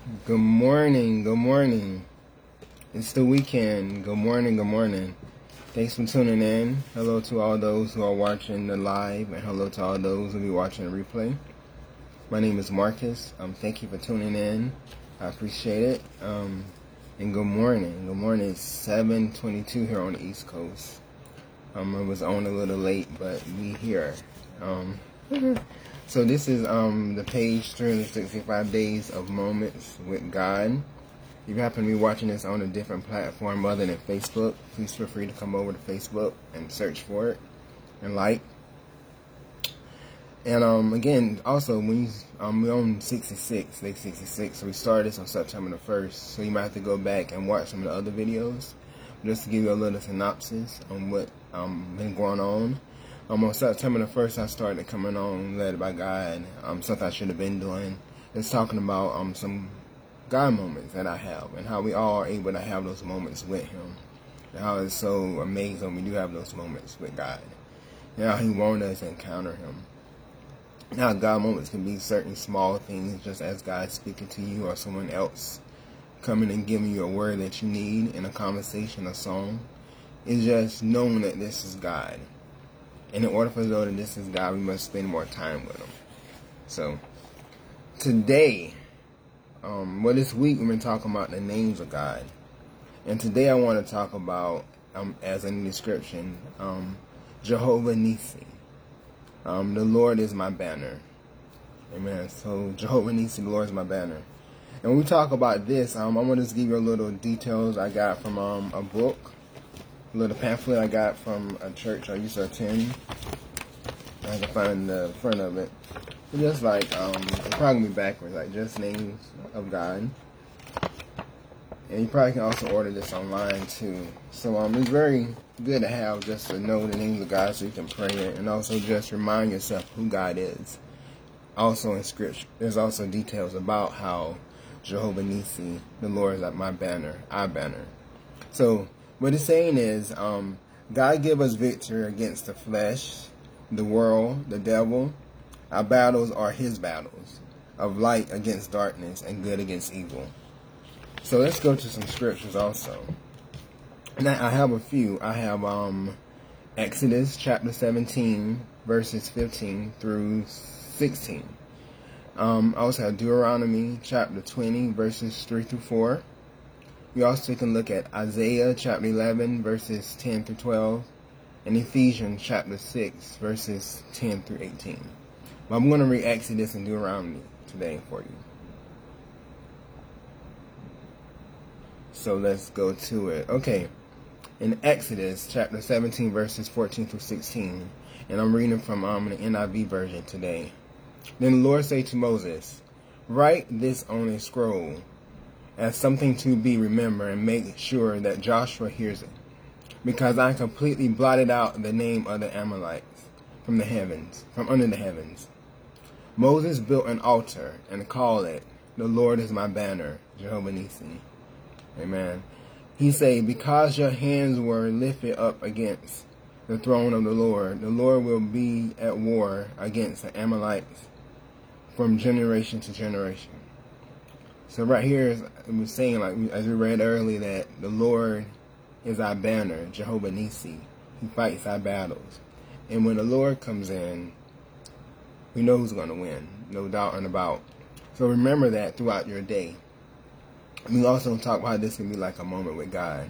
Good morning, good morning. It's the weekend. Good morning, good morning. Thanks for tuning in. Hello to all those who are watching the live, and hello to all those who will be watching the replay. My name is Marcus. Um, thank you for tuning in. I appreciate it. Um, and good morning. Good morning. It's 7:22 here on the East Coast. Um, I was on a little late, but we here. Um, so this is um the page 365 days of moments with God. If you happen to be watching this on a different platform other than Facebook, please feel free to come over to Facebook and search for it and like. And um again, also when you um we're on 66, day 66, so we started this on September the first. So you might have to go back and watch some of the other videos, just to give you a little synopsis on what um been going on. Um, on September the 1st, I started coming on led by God. Um, something I should have been doing. It's talking about um some God moments that I have and how we all are able to have those moments with Him. And how it's so amazing we do have those moments with God. And how He wants us to encounter Him. Now, God moments can be certain small things, just as God speaking to you or someone else coming and giving you a word that you need in a conversation, a song. It's just knowing that this is God and in order for us to know this is God, we must spend more time with Him. So, today, um, well, this week we've been talking about the names of God. And today I want to talk about, um, as in the description, um, Jehovah Nisi. Um, the Lord is my banner. Amen. So, Jehovah Nisi, the Lord is my banner. And when we talk about this, um, I'm going to just give you a little details I got from um, a book little pamphlet I got from a church I used to attend. I can find the front of it. Just like, um, it's probably be backwards, like just names of God. And you probably can also order this online too. So um, it's very good to have just to know the names of God so you can pray it and also just remind yourself who God is. Also in scripture, there's also details about how Jehovah Nisi, the Lord is like my banner, our banner. So what it's saying is, um, God give us victory against the flesh, the world, the devil. Our battles are his battles of light against darkness and good against evil. So let's go to some scriptures also. Now I have a few. I have um Exodus chapter 17 verses 15 through 16. Um, I also have Deuteronomy chapter 20 verses 3 through 4. We also can look at Isaiah chapter 11 verses 10 through 12 and Ephesians chapter 6 verses 10 through 18. But I'm going to read Exodus and Deuteronomy today for you. So let's go to it. Okay. In Exodus chapter 17 verses 14 through 16, and I'm reading from um, the NIV version today. Then the Lord said to Moses, Write this on a scroll as something to be remembered and make sure that Joshua hears it. Because I completely blotted out the name of the Amalekites from the heavens, from under the heavens. Moses built an altar and called it, The Lord is my banner, Jehovah Nisi. Amen. He said, Because your hands were lifted up against the throne of the Lord, the Lord will be at war against the Amalekites from generation to generation. So right here it was saying like as we read earlier that the Lord is our banner, Jehovah Nisi. He fights our battles. And when the Lord comes in, we know who's gonna win, no doubt and about. So remember that throughout your day. We also talk about this can be like a moment with God.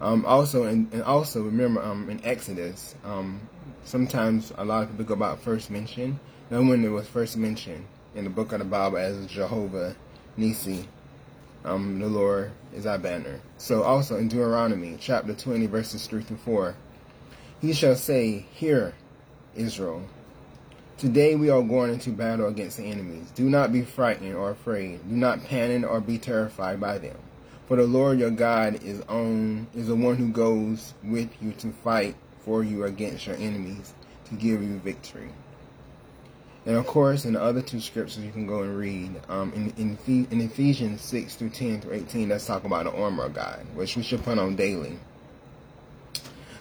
Um, also, and, and, also remember um, in Exodus, um, sometimes a lot of people go about first mention. And when it was first mentioned in the book of the Bible as Jehovah Nisi, um, the Lord is our banner. So also in Deuteronomy chapter 20 verses 3 through 4, he shall say, Hear, Israel, today we are going into battle against the enemies. Do not be frightened or afraid. Do not panic or be terrified by them. For the Lord your God is on is the one who goes with you to fight for you against your enemies to give you victory. And of course, in the other two scriptures you can go and read, um, in, in, in Ephesians 6 through 10 through 18, let's talk about the armor of God, which we should put on daily.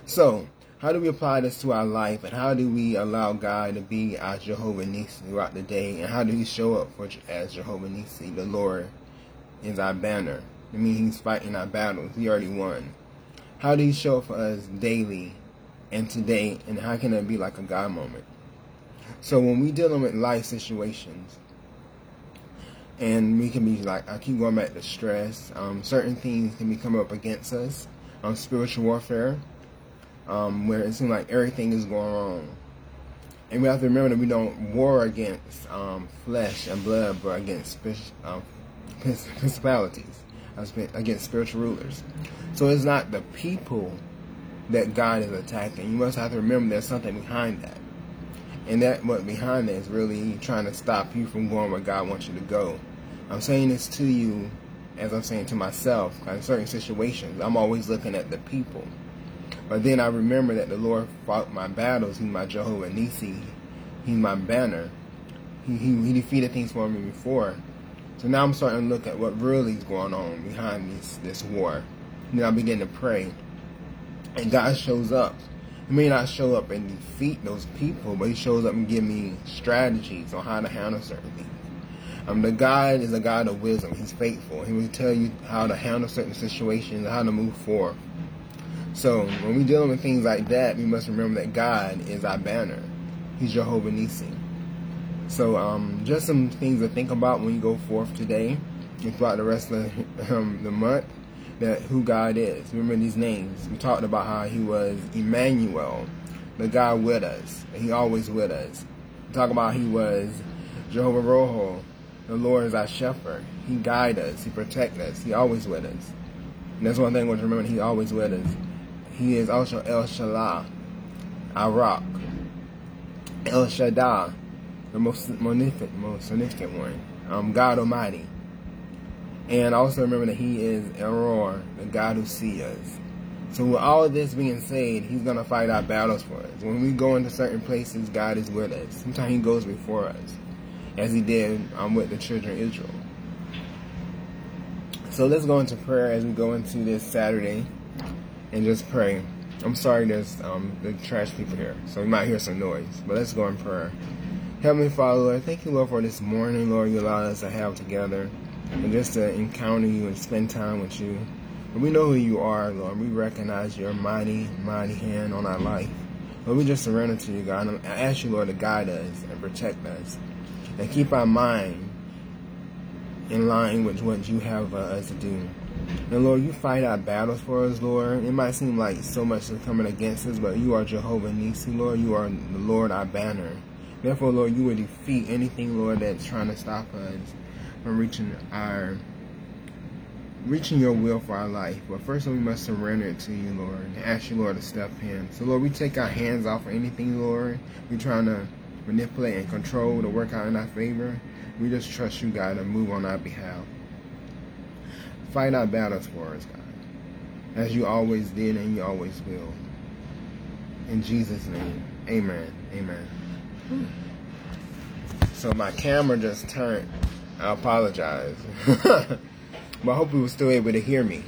So, how do we apply this to our life, and how do we allow God to be our Jehovah Nisi throughout the day, and how do we show up for as Jehovah Nisi, the Lord is our banner. I mean, He's fighting our battles. He already won. How do He show up for us daily and today, and how can it be like a God moment? So when we dealing with life situations, and we can be like, I keep going back to stress. Um, certain things can be coming up against us. Um, spiritual warfare, um, where it seems like everything is going wrong. And we have to remember that we don't war against um, flesh and blood, but against um, principalities, against spiritual rulers. So it's not the people that God is attacking. You must have to remember there's something behind that. And that what behind that is really trying to stop you from going where God wants you to go. I'm saying this to you as I'm saying to myself. In certain situations, I'm always looking at the people. But then I remember that the Lord fought my battles. He's my Jehovah Nisi. He's my banner. He, he, he defeated things for me before. So now I'm starting to look at what really is going on behind this, this war. And then I begin to pray. And God shows up. He may not show up and defeat those people, but he shows up and give me strategies on how to handle certain things. Um, the God is a God of wisdom. He's faithful. He will tell you how to handle certain situations, how to move forward. So when we're dealing with things like that, we must remember that God is our banner. He's Jehovah Nissi. So um, just some things to think about when you go forth today and throughout the rest of um, the month. That who God is. Remember these names. We talked about how He was Emmanuel, the God with us. He always with us. We talk about He was Jehovah Roho, the Lord is our shepherd. He guide us. He protect us. He always with us. And that's one thing we remember. He always with us. He is also El Shaddai, our rock. El Shaddai, the most magnificent, most significant one. Um, God Almighty. And also remember that He is El the God who sees us. So with all of this being said, He's going to fight our battles for us. When we go into certain places, God is with us. Sometimes He goes before us as he did um, with the children of Israel. So let's go into prayer as we go into this Saturday and just pray. I'm sorry there's um, the trash people here, so we might hear some noise, but let's go in prayer. Heavenly Father, Lord, thank you, Lord, for this morning, Lord, you allowed us to have together and just to encounter you and spend time with you. And we know who you are, Lord. We recognize your mighty, mighty hand on our life. Lord, we just surrender to you, God. And I ask you, Lord, to guide us and protect us and keep our mind in line with what you have uh, us to do. And Lord, you fight our battles for us, Lord. It might seem like so much is coming against us, but you are Jehovah Nisi, Lord. You are the Lord, our banner. Therefore, Lord, you will defeat anything, Lord, that's trying to stop us from reaching our reaching your will for our life. But first, we must surrender it to you, Lord, and ask you, Lord, to step in. So, Lord, we take our hands off of anything, Lord. We're trying to manipulate and control to work out in our favor. We just trust you, God, to move on our behalf. Fight our battles for us, God, as you always did and you always will. In Jesus' name, amen. Amen. So my camera just turned. I apologize. but I hope you were still able to hear me.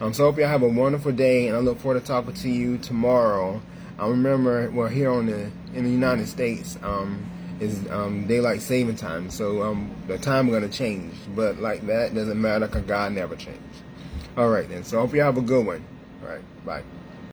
Um, so I hope y'all have a wonderful day, and I look forward to talking to you tomorrow. I remember, well, here on the in the United States, um, is um, daylight saving time, so um, the time gonna change. But like that doesn't matter, cause God never changed. All right then. So I hope you have a good one. All right. Bye.